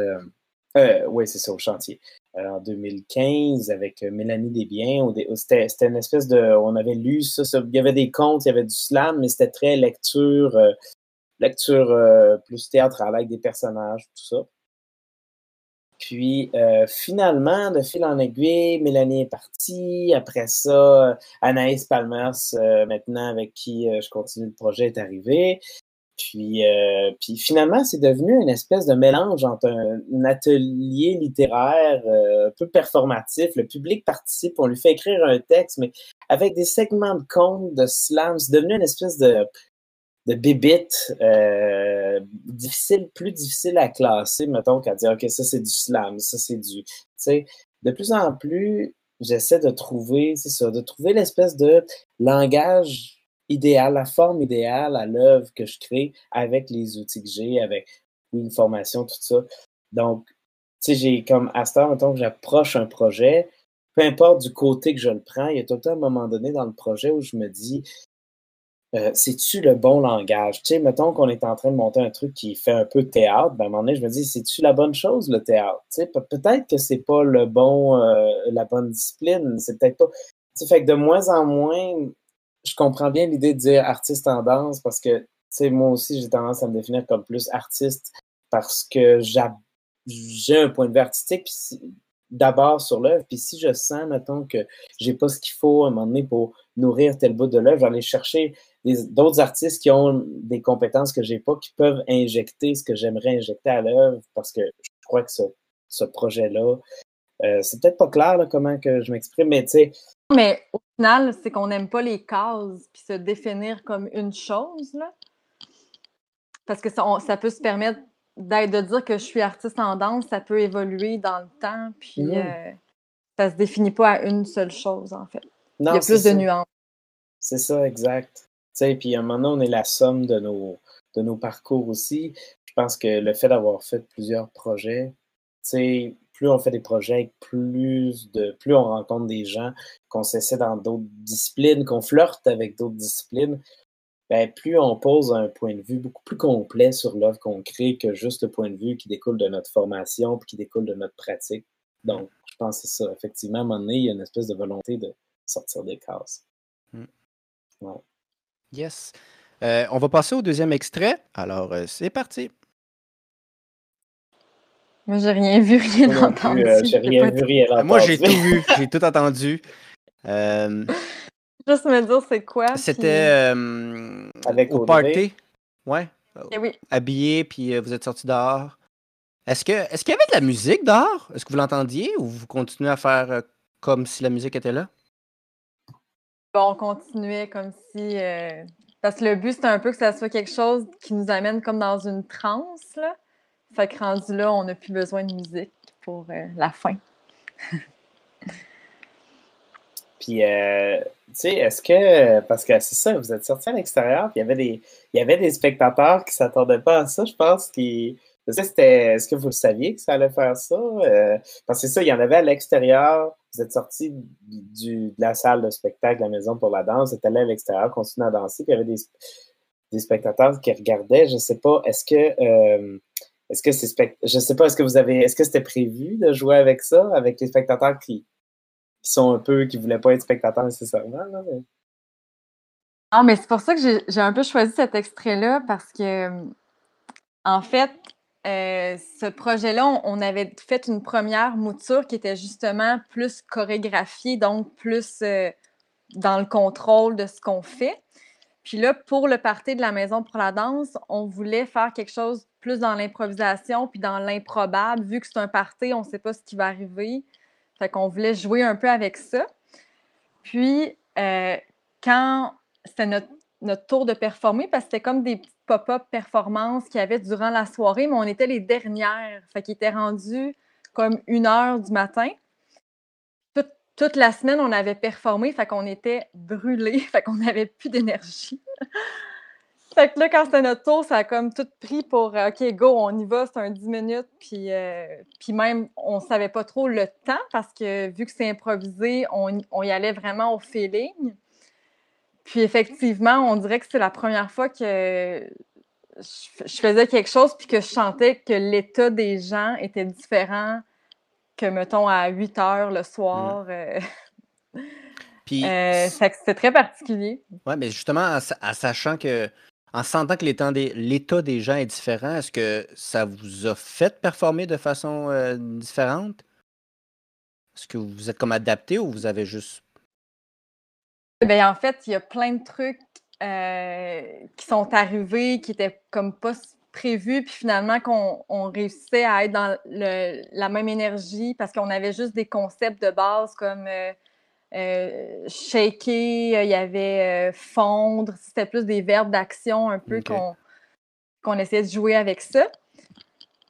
oui, c'est ça, au chantier. En 2015, avec Mélanie Desbiens. C'était c'était une espèce de. On avait lu ça, Il y avait des contes, il y avait du slam, mais c'était très lecture, lecture plus théâtre avec des personnages, tout ça. Puis euh, finalement, de fil en aiguille, Mélanie est partie. Après ça, Anaïs Palmers, euh, maintenant avec qui euh, je continue le projet, est arrivée. Puis, puis finalement, c'est devenu une espèce de mélange entre un, un atelier littéraire un peu performatif. Le public participe, on lui fait écrire un texte, mais avec des segments de contes, de slam. C'est devenu une espèce de, de bébite euh, difficile, plus difficile à classer, mettons, qu'à dire, OK, ça c'est du slam, ça c'est du. Tu sais, de plus en plus, j'essaie de trouver, c'est ça, de trouver l'espèce de langage idéal, la forme idéale à l'œuvre que je crée avec les outils que j'ai, avec une formation, tout ça. Donc, sais, j'ai comme à ce temps, mettons que j'approche un projet, peu importe du côté que je le prends, il y a tout le temps un moment donné dans le projet où je me dis, euh, c'est-tu le bon langage? Tu sais, mettons qu'on est en train de monter un truc qui fait un peu théâtre, ben à un moment donné, je me dis, c'est-tu la bonne chose, le théâtre? Tu sais, peut-être que c'est pas le bon, euh, la bonne discipline, c'est peut-être pas. Tu sais, fait que de moins en moins, je comprends bien l'idée de dire artiste en danse parce que, tu sais, moi aussi, j'ai tendance à me définir comme plus artiste parce que j'ai un point de vue artistique, d'abord sur l'œuvre, puis si je sens, mettons, que j'ai pas ce qu'il faut à un moment donné pour nourrir tel bout de l'œuvre, j'allais chercher d'autres artistes qui ont des compétences que j'ai pas, qui peuvent injecter ce que j'aimerais injecter à l'œuvre, parce que je crois que ce, ce projet-là, euh, c'est peut-être pas clair là, comment que je m'exprime, mais tu sais. Mais au final, c'est qu'on n'aime pas les cases, puis se définir comme une chose, là. Parce que ça, ça peut se permettre de dire que je suis artiste en danse, ça peut évoluer dans le temps, puis mmh. euh, ça se définit pas à une seule chose, en fait. Il y a plus de nuances. C'est ça, exact. Puis à un moment donné, on est la somme de nos, de nos parcours aussi. Je pense que le fait d'avoir fait plusieurs projets, plus on fait des projets plus de plus on rencontre des gens, qu'on s'essaie dans d'autres disciplines, qu'on flirte avec d'autres disciplines, ben, plus on pose un point de vue beaucoup plus complet sur l'œuvre qu'on crée que juste le point de vue qui découle de notre formation puis qui découle de notre pratique. Donc, je pense que c'est ça. Effectivement, à un moment donné, il y a une espèce de volonté de sortir des cases. Mm. Yes. Euh, on va passer au deuxième extrait. Alors, euh, c'est parti. Moi, j'ai rien vu, rien entendu. Euh, j'ai rien vu, rien entendu. Moi, j'ai tout vu, j'ai tout entendu. Juste me dire c'est quoi. C'était Avec au party. Ouais. Eh oui. Habillé, puis vous êtes sorti dehors. Est-ce que est-ce qu'il y avait de la musique dehors? Est-ce que vous l'entendiez ou vous continuez à faire comme si la musique était là? On continuait comme si. Euh, parce que le but, c'était un peu que ça soit quelque chose qui nous amène comme dans une transe. Là. Fait que rendu là, on n'a plus besoin de musique pour euh, la fin. Puis, euh, tu sais, est-ce que. Parce que c'est ça, vous êtes sorti à l'extérieur, puis il y avait des, il y avait des spectateurs qui ne s'attendaient pas à ça, je pense, qui est-ce que vous saviez que ça allait faire ça? Euh, parce que ça, il y en avait à l'extérieur. Vous êtes sorti de la salle de spectacle, de la maison pour la danse, vous êtes allé à l'extérieur, continuez à danser, puis il y avait des, spectateurs qui regardaient. Je ne sais pas, est-ce que euh, est-ce que c'est je sais pas, est-ce que vous avez est-ce que c'était prévu de jouer avec ça, avec les spectateurs qui, sont un peu, qui ne voulaient pas être spectateurs nécessairement? Non, mais c'est pour ça que j'ai un peu choisi cet extrait-là parce que en fait, euh, ce projet-là, on, avait fait une première mouture qui était justement plus chorégraphiée, donc plus euh, dans le contrôle de ce qu'on fait. Puis là, pour le party de la Maison pour la danse, on voulait faire quelque chose plus dans l'improvisation puis dans l'improbable. Vu que c'est un party, on ne sait pas ce qui va arriver. Fait qu'on voulait jouer un peu avec ça. Puis, euh, quand c'était notre, notre, tour de performer, parce que c'était comme des pop-up performances qu'il y avait durant la soirée, mais on était les dernières. Fait qu'il était rendu comme une heure du matin. Toute, la semaine, on avait performé, fait qu'on était brûlés, fait qu'on n'avait plus d'énergie. fait que là, quand c'était notre tour, ça a comme tout pris pour euh, OK, go, on y va, c'est un 10 minutes. Puis, euh, puis même, on savait pas trop le temps parce que vu que c'est improvisé, on, on y allait vraiment au feeling. Puis effectivement, on dirait que c'est la première fois que je faisais quelque chose puis que je sentais que l'état des gens était différent que, mettons, à 8 heures le soir. Mm. Euh. Puis. Euh, c'était très particulier. Oui, mais justement, en, sachant que. En sentant que l'état des, gens est différent, est-ce que ça vous a fait performer de façon euh, différente? Est-ce que vous êtes comme adapté ou vous avez juste Bien, en fait, il y a plein de trucs euh, qui sont arrivés, qui étaient comme pas prévus, puis finalement qu'on on réussissait à être dans la même énergie parce qu'on avait juste des concepts de base comme euh, euh shaker, il y avait fondre, c'était plus des verbes d'action un peu qu'on qu'on essayait de jouer avec ça.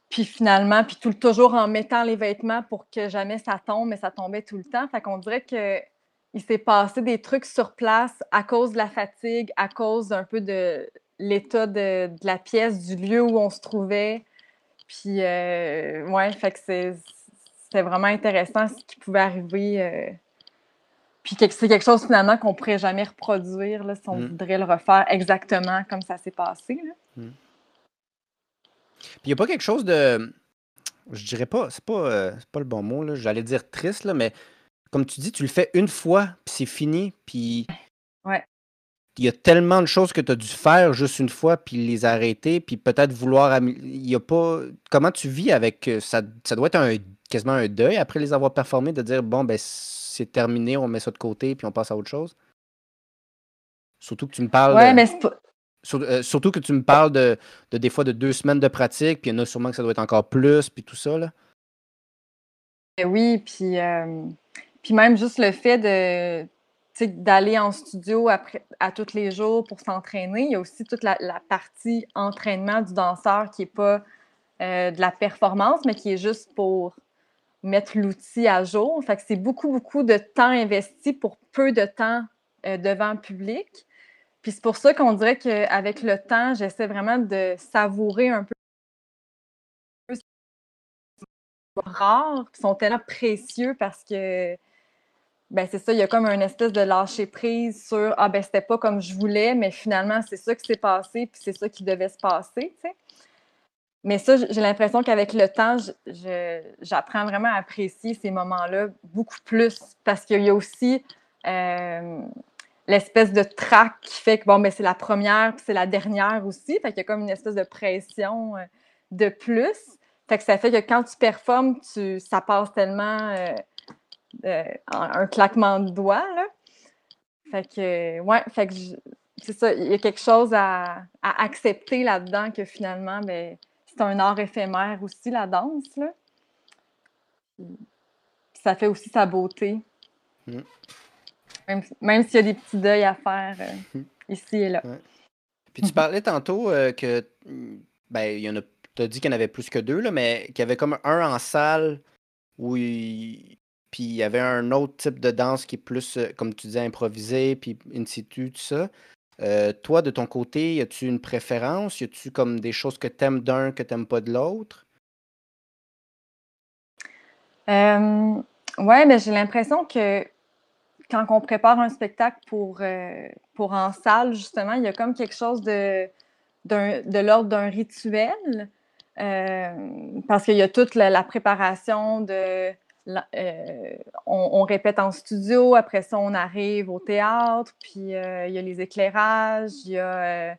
Puis finalement, puis tout, toujours en mettant les vêtements pour que jamais ça tombe, mais ça tombait tout le temps. Fait qu'on dirait que il s'est passé des trucs sur place à cause de la fatigue, à cause un peu de l'état de, la pièce, du lieu où on se trouvait. Puis, euh, ouais, fait que c'était vraiment intéressant ce qui pouvait arriver. Euh, puis c'est quelque chose finalement qu'on pourrait jamais reproduire là, si on mm. voudrait le refaire exactement comme ça s'est passé. Mm. Puis il n'y a pas quelque chose de. Je dirais pas, c'est pas, euh, pas le bon mot, j'allais dire triste, là, mais comme tu dis, tu le fais une fois, puis c'est fini, puis. Ouais. Il y a tellement de choses que tu as dû faire juste une fois, puis les arrêter, puis peut-être vouloir. Il y a pas. Comment tu vis avec. Euh, ça, ça doit être un, quasiment un deuil après les avoir performés, de dire bon, ben, c'est terminé, on met ça de côté, puis on passe à autre chose? Surtout que tu me parles. Ouais, mais c'est pas. Euh, surtout que tu me parles de, des fois de deux semaines de pratique, puis il y en a sûrement que ça doit être encore plus, puis tout ça. Là. Eh oui, puis, euh, puis même juste le fait de d'aller en studio après, à tous les jours pour s'entraîner. Il y a aussi toute la, partie entraînement du danseur qui n'est pas euh, de la performance, mais qui est juste pour mettre l'outil à jour. Fait que c'est beaucoup, beaucoup de temps investi pour peu de temps devant le public. Puis c'est pour ça qu'on dirait qu'avec le temps, j'essaie vraiment de savourer un peu rares, qui sont tellement précieux parce que ben c'est ça, il y a comme une espèce de lâcher prise sur ah ben c'était pas comme je voulais, mais finalement c'est ça qui s'est passé, puis c'est ça qui devait se passer, tu sais. Mais ça, j'ai l'impression qu'avec le temps, j'apprends vraiment à apprécier ces moments-là beaucoup plus parce qu'il y a aussi euh, l'espèce de trac qui fait que bon, ben, c'est la première puis c'est la dernière aussi. Fait qu'il y a comme une espèce de pression euh, de plus. Fait que ça fait que quand tu performes, tu, ça passe tellement euh, euh, un claquement de doigts. Là. Fait que, ouais, fait que c'est ça, il y a quelque chose à, accepter là-dedans que finalement, ben, c'est un art éphémère aussi, la danse. Là. ça fait aussi sa beauté. Mm. Même, s'il y a des petits deuils à faire euh, ici et là. Puis tu parlais tantôt euh, que ben, il y en a. Tu as dit qu'il y en avait plus que deux, là, mais qu'il y avait comme un en salle où il... Puis il y avait un autre type de danse qui est plus, euh, comme tu disais, improvisé, puis in situ, tout ça. toi, de ton côté, y a-tu une préférence? Y a-tu comme des choses que t'aimes d'un, que t'aimes pas de l'autre? Euh, ouais, mais j'ai l'impression que quand on prépare un spectacle pour, euh, pour en salle, justement, il y a comme quelque chose de, de l'ordre d'un rituel. Euh, parce qu'il y a toute la, préparation de. Euh, on, répète en studio, après ça, on arrive au théâtre, puis il y a les éclairages, il y a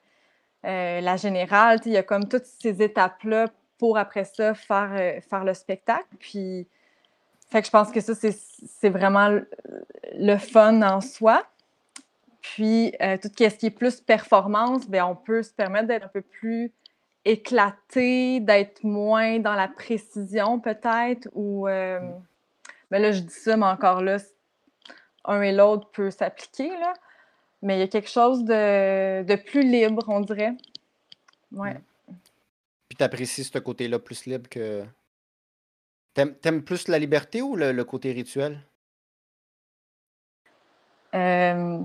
la générale, il y a comme toutes ces étapes-là pour après ça faire, faire le spectacle. Puis fait que je pense que ça, c'est vraiment le fun en soi. Puis, euh, tout ce qui est plus performance, bien, on peut se permettre d'être un peu plus éclaté, d'être moins dans la précision peut-être. Ou, euh, ben là, je dis ça, mais encore là, un et l'autre peut s'appliquer. Là. Mais il y a quelque chose de, de plus libre, on dirait. Ouais. Puis, tu apprécies ce côté-là plus libre que T'aimes, plus la liberté ou le, côté rituel? Euh,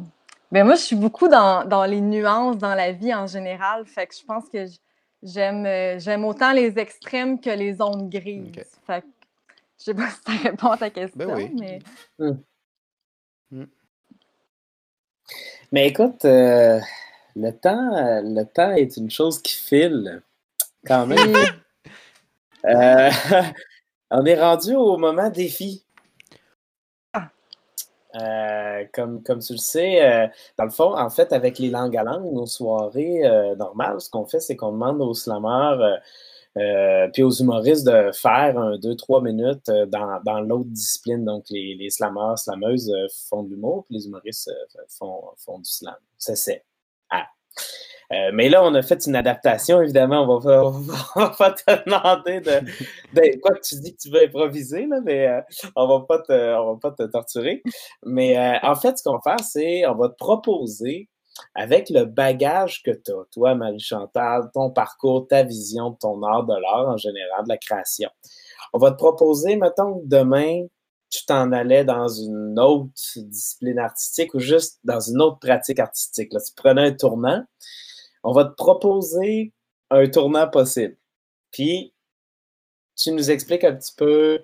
ben moi, je suis beaucoup dans, les nuances dans la vie en général. Fait que je pense que j'aime, euh, j'aime autant les extrêmes que les zones grises. Fait que je sais pas si ça répond à ta ben question, mais. Hum. Hum. Mais écoute, euh, le temps, le temps est une chose qui file quand même. On est rendu au moment défi. Ah. Euh, comme, comme tu le sais, euh, dans le fond, en fait, avec les langues à langue, nos soirées euh, normales, ce qu'on fait, c'est qu'on demande aux slammers puis aux humoristes de faire un, deux, trois minutes dans, l'autre discipline. Donc, les, les slammers, slameuses font de l'humour, puis les humoristes font, font du slam. C'est ça. Ah. Euh, mais là, on a fait une adaptation, évidemment. On va, va pas te demander de, quoi que tu dis que tu veux improviser, là, mais euh, on va pas te, on va pas te torturer. Mais euh, en fait, ce qu'on va faire, c'est on va te proposer avec le bagage que tu as, toi, Marie-Chantal, ton parcours, ta vision ton art de l'art en général, de la création. On va te proposer, mettons, que demain, tu t'en allais dans une autre discipline artistique ou juste dans une autre pratique artistique. Là, tu prenais un tournant, on va te proposer un tournant possible. Puis, tu nous expliques un petit peu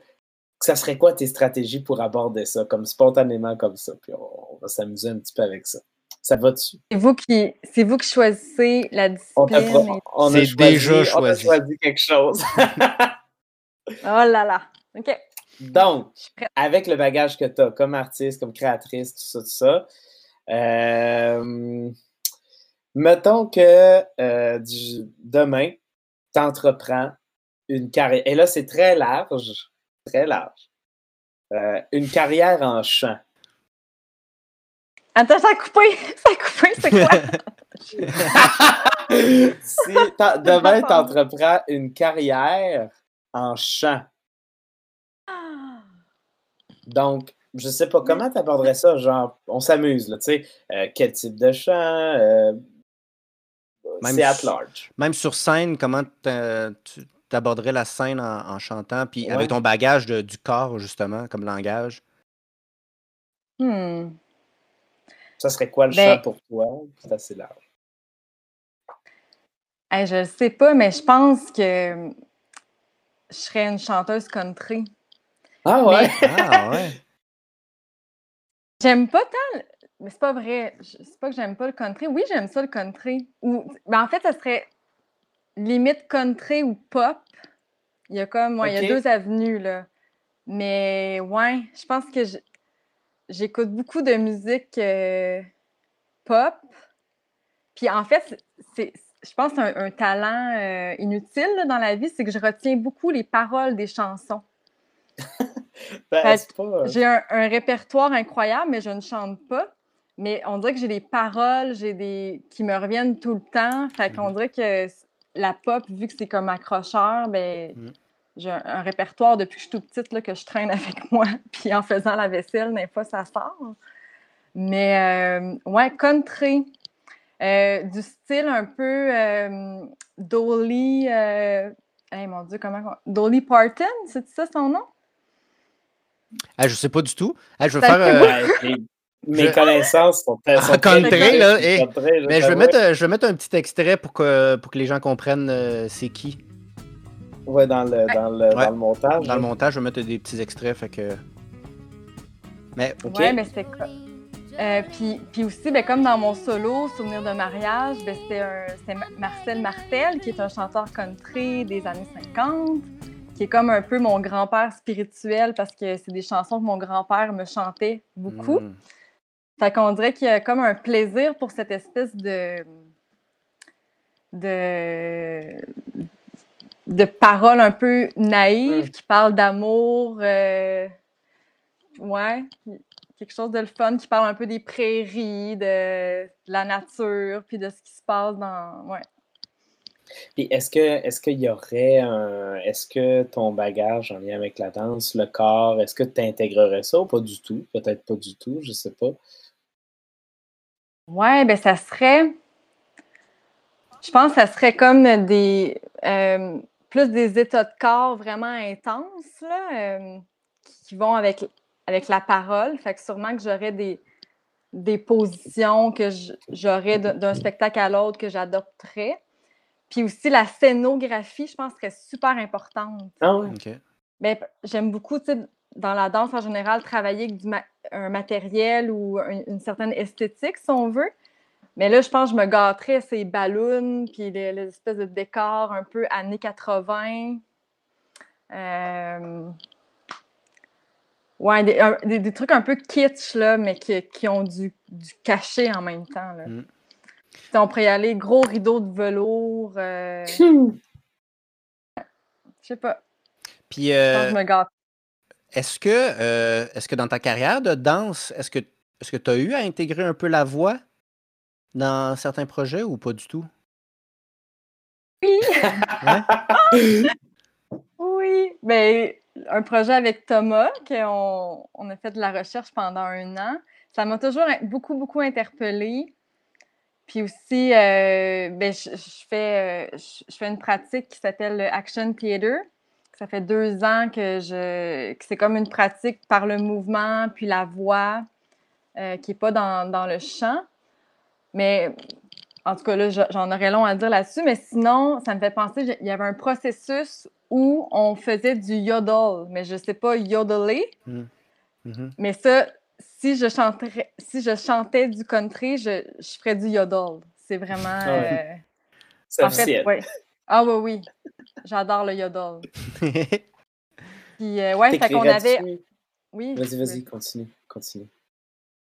ça serait quoi tes stratégies pour aborder ça, comme spontanément comme ça, puis on, va s'amuser un petit peu avec ça. Ça va dessus. C'est vous qui, c'est vous qui choisissez la discipline. On, a, déjà choisi. On a choisi quelque chose. oh là là. OK. Donc, avec le bagage que tu as comme artiste, comme créatrice, tout ça, tout ça, euh, mettons que euh, demain, tu entreprends une carrière. Et là, c'est très large, très large. Euh, une carrière en chant. Attends, ça a coupé. Ça a coupé, c'est quoi? si demain, tu entreprends une carrière en chant. Donc, je sais pas comment tu aborderais ça, genre, on s'amuse, là, tu sais, euh, quel type de chant, euh, c'est at large. Même sur scène, comment tu aborderais la scène en, chantant, puis avec ton bagage du corps, justement, comme langage? Hmm. Ça serait quoi le ben chant pour toi? C'est assez large. je ne sais pas, mais je pense que je serais une chanteuse country. Ah ouais? ah ouais. J'aime pas tant. Mais c'est pas vrai. C'est pas que j'aime pas le country. Oui, j'aime ça le country. Ou... Ben, en fait, ça serait limite country ou pop. Il y a comme. Ouais, Il y a deux avenues, là. Mais ouais, je pense que j'écoute beaucoup de musique euh, pop. Puis en fait, c'est, je pense un, un talent euh, inutile dans la vie, c'est que je retiens beaucoup les paroles des chansons. Ben, euh, j'ai un, répertoire incroyable, mais je ne chante pas. Mais on dirait que j'ai des paroles, j'ai des qui me reviennent tout le temps. Fait qu'on mhm. dirait que la pop, vu que c'est comme accrocheur, ben mhm. J'ai un, répertoire depuis que je suis toute petite là, que je traîne avec moi. Puis en faisant la vaisselle, des fois, ça sort. Mais euh, ouais, country. Euh, du style un peu Dolly. mon Dieu, comment. Dolly Parton, c'est ça son nom? Ah, je sais pas du tout. Ah, je vais faire. Euh, mes connaissances sont, très country, là. Eh. mais je vais, mettre, euh, je vais mettre un petit extrait pour que, pour que les gens comprennent euh, c'est qui. Ouais, dans le, dans le, dans le montage. Dans le montage, je vais mettre des petits extraits. Fait que. Mais, Ouais, mais c'est. Euh, puis, puis, aussi, ben, comme dans mon solo, Souvenir de mariage, ben, c'est Marcel Martel, qui est un chanteur country des années 50 qui est comme un peu mon grand-père spirituel parce que c'est des chansons que mon grand-père me chantait beaucoup. Mm. Fait qu'on dirait qu'il y a comme un plaisir pour cette espèce de de de paroles un peu naïves mm. qui parlent d'amour euh, ouais quelque chose de le fun qui parle un peu des prairies de, de la nature puis de ce qui se passe dans ouais puis est-ce que est-ce qu'il y aurait un est-ce que ton bagage en lien avec la danse, le corps, est-ce que tu intégrerais ça ou pas du tout? Peut-être pas du tout, je sais pas. Ouais, ben ça serait. Je pense que ça serait comme des euh, plus des états de corps vraiment intenses là, euh, qui vont avec, avec la parole. Fait que sûrement que j'aurais des, des positions que j'aurais d'un spectacle à l'autre que j'adopterais. Puis aussi, la scénographie, je pense, serait super importante. Ah oui? Ben, j'aime beaucoup, tu sais, dans la danse en général, travailler avec du un matériel ou une certaine esthétique, si on veut. Mais là, je pense que je me gâterais ces ballons, puis les, espèces de décors un peu années 80. Euh... Ouais, des, trucs un peu kitsch, là, mais qui, ont du, du, cachet en même temps. Là. Mm on pourrait y aller, gros rideau de velours. Euh... Je sais pas. Puis, euh, je me gâte. Est-ce que, euh, est-ce que dans ta carrière de danse, est-ce que est-ce que tu as eu à intégrer un peu la voix? Dans certains projets ou pas du tout? Oui. oui. Ben, un projet avec Thomas, qu'on on a fait de la recherche pendant un an. Ça m'a toujours beaucoup, beaucoup interpellée. Puis aussi, euh, ben, je, fais, euh, je, fais une pratique qui s'appelle le Action Theater. Ça fait deux ans que je que c'est comme une pratique par le mouvement puis la voix euh, qui n'est pas dans, dans, le chant. Mais en tout cas, là, j'en aurais long à dire là-dessus. Mais sinon, ça me fait penser, il y avait un processus où on faisait du yodel, mais je sais pas yodeler. Mm. Mhm. Mais ça, si je chanterais, si je chantais du country, je, je ferais du yodel. C'est vraiment. Ah ouais. euh, C'est en fait, officiel. ouais. Ah oui, oui. J'adore le yodel. Puis, euh, ouais, fait qu'on avait. Oui. Vas-y, vas-y, continue. Continue.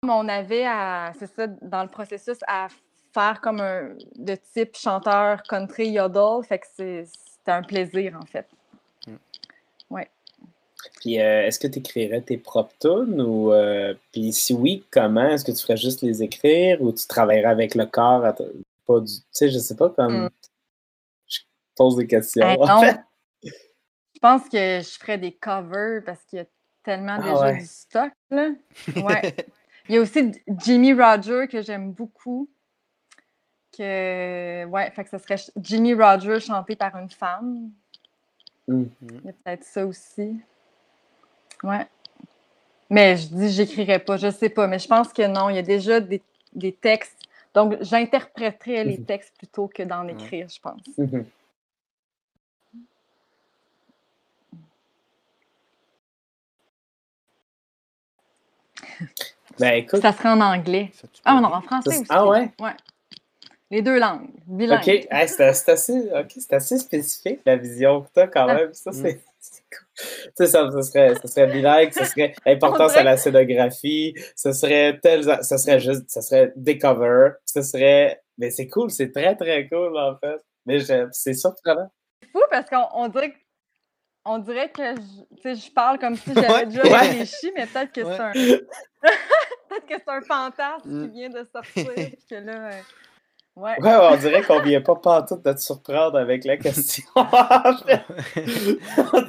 On avait à, c'est ça, dans le processus, à faire comme un de type chanteur country yodel. Fait que c'est- c'était un plaisir, en fait. Puis, euh, est-ce que tu écrirais tes propres tunes ou. euh, puis, si oui, comment? Est-ce que tu ferais juste les écrire ou tu travaillerais avec le corps à t- Pas du. Tu sais, je sais pas, comme. Mm. Je pose des questions. Eh, en non. fait. Je pense que je ferais des covers parce qu'il y a tellement Ah déjà ouais. du stock, là. Ouais. Il y a aussi Jimmy Roger que j'aime beaucoup. Que, ouais, fait que ce serait Jimmy Roger chanté par une femme. Mm. Il y a peut-être ça aussi. Ouais. Mais je dis, j'écrirais pas, je sais pas, mais je pense que non, il y a déjà des, des textes. Donc, j'interpréterais les Mhm. textes plutôt que d'en écrire, je pense. Mhm. Ben écoute, Ça serait en anglais. Ça, Ah non, en français Ça, aussi. ah ouais? Les deux langues. Bilingue. ok, hey, c'est assez, ok, c'est assez spécifique la vision que tu as quand Ah. même. Ça, Mm. c'est cool. Sais, ça, ça serait, ça serait bilingue, ça serait importance à la scénographie, ça serait tel, ça serait juste, ça serait des covers, ça serait, mais c'est cool, c'est très très cool en fait. Mais c'est surprenant. C'est fou parce qu'on on dirait que on dirait que je, tu sais, je parle comme si j'avais Ouais. déjà Ouais. réfléchi, mais peut-être que c'est un peut-être que c'est un fantasme qui Mm. vient de sortir. puis que là, euh, ouais. Ouais, on dirait qu'on vient pas partout de te surprendre avec la question. On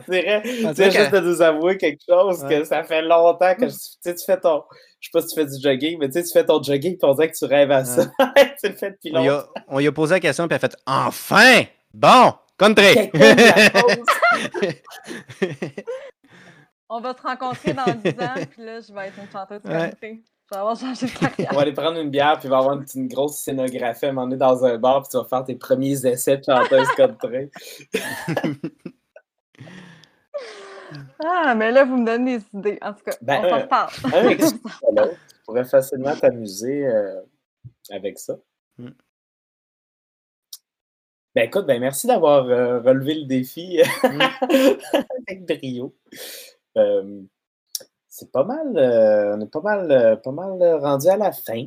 dirait, tu On viens dirait juste de nous avouer quelque chose Ouais. que ça fait longtemps que tu sais, tu fais ton. Je sais pas si tu fais du jogging, mais tu sais, tu fais ton jogging puis on dirait que tu rêves à ça. tu le fais depuis On y, longtemps. a, on y a posé la question, puis elle a fait Enfin Bon pose. On va se rencontrer dans 10 ans, puis là, je vais être une chanteuse Ouais. country. Je vais avoir changé de carrière. On va aller prendre une bière puis il va y avoir une, grosse scénographie à un moment donné dans un bar puis tu vas faire tes premiers essais de chanteuse country. Ah, mais là, vous me donnez des idées. En tout cas, Ben, on s'en euh, reparle. L'autre. Tu pourrais facilement t'amuser euh, avec ça. Mm. Ben écoute, ben merci d'avoir euh, relevé le défi Mm. avec brio. Euh, c'est pas mal, euh, on est pas mal, euh, pas mal euh, rendu à la fin.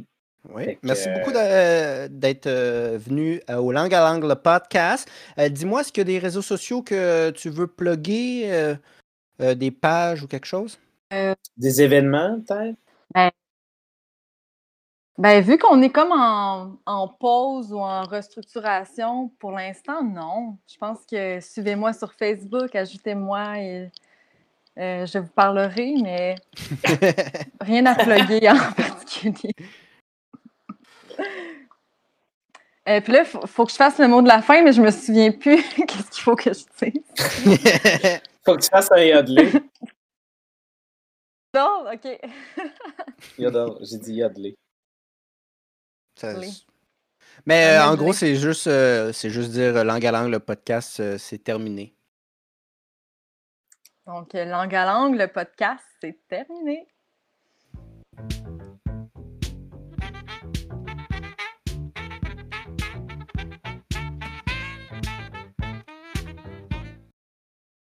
Oui, merci beaucoup d'être venu au Langue à Langue, le podcast. Euh, Dis-moi, est-ce qu'il y a des réseaux sociaux que tu veux plugger, euh, euh, des pages ou quelque chose? Des événements, peut-être? Ben, vu qu'on est comme en, en pause ou en restructuration, pour l'instant, non. Je pense que suivez-moi sur Facebook, ajoutez-moi et euh, je vous parlerai, mais rien à plugger en particulier. Et puis là, il faut, faut que je fasse le mot de la fin, mais je me souviens plus qu'est-ce qu'il faut que je dise. Faut que tu fasses un yodelé. Non, OK. Yodel, J'ai dit yodelé. Ça- Oui. Mais euh, en gros, c'est juste, euh, c'est juste dire euh, Langue à Langue, le podcast, euh, c'est terminé. Donc, euh, langue à langue, le podcast, c'est terminé.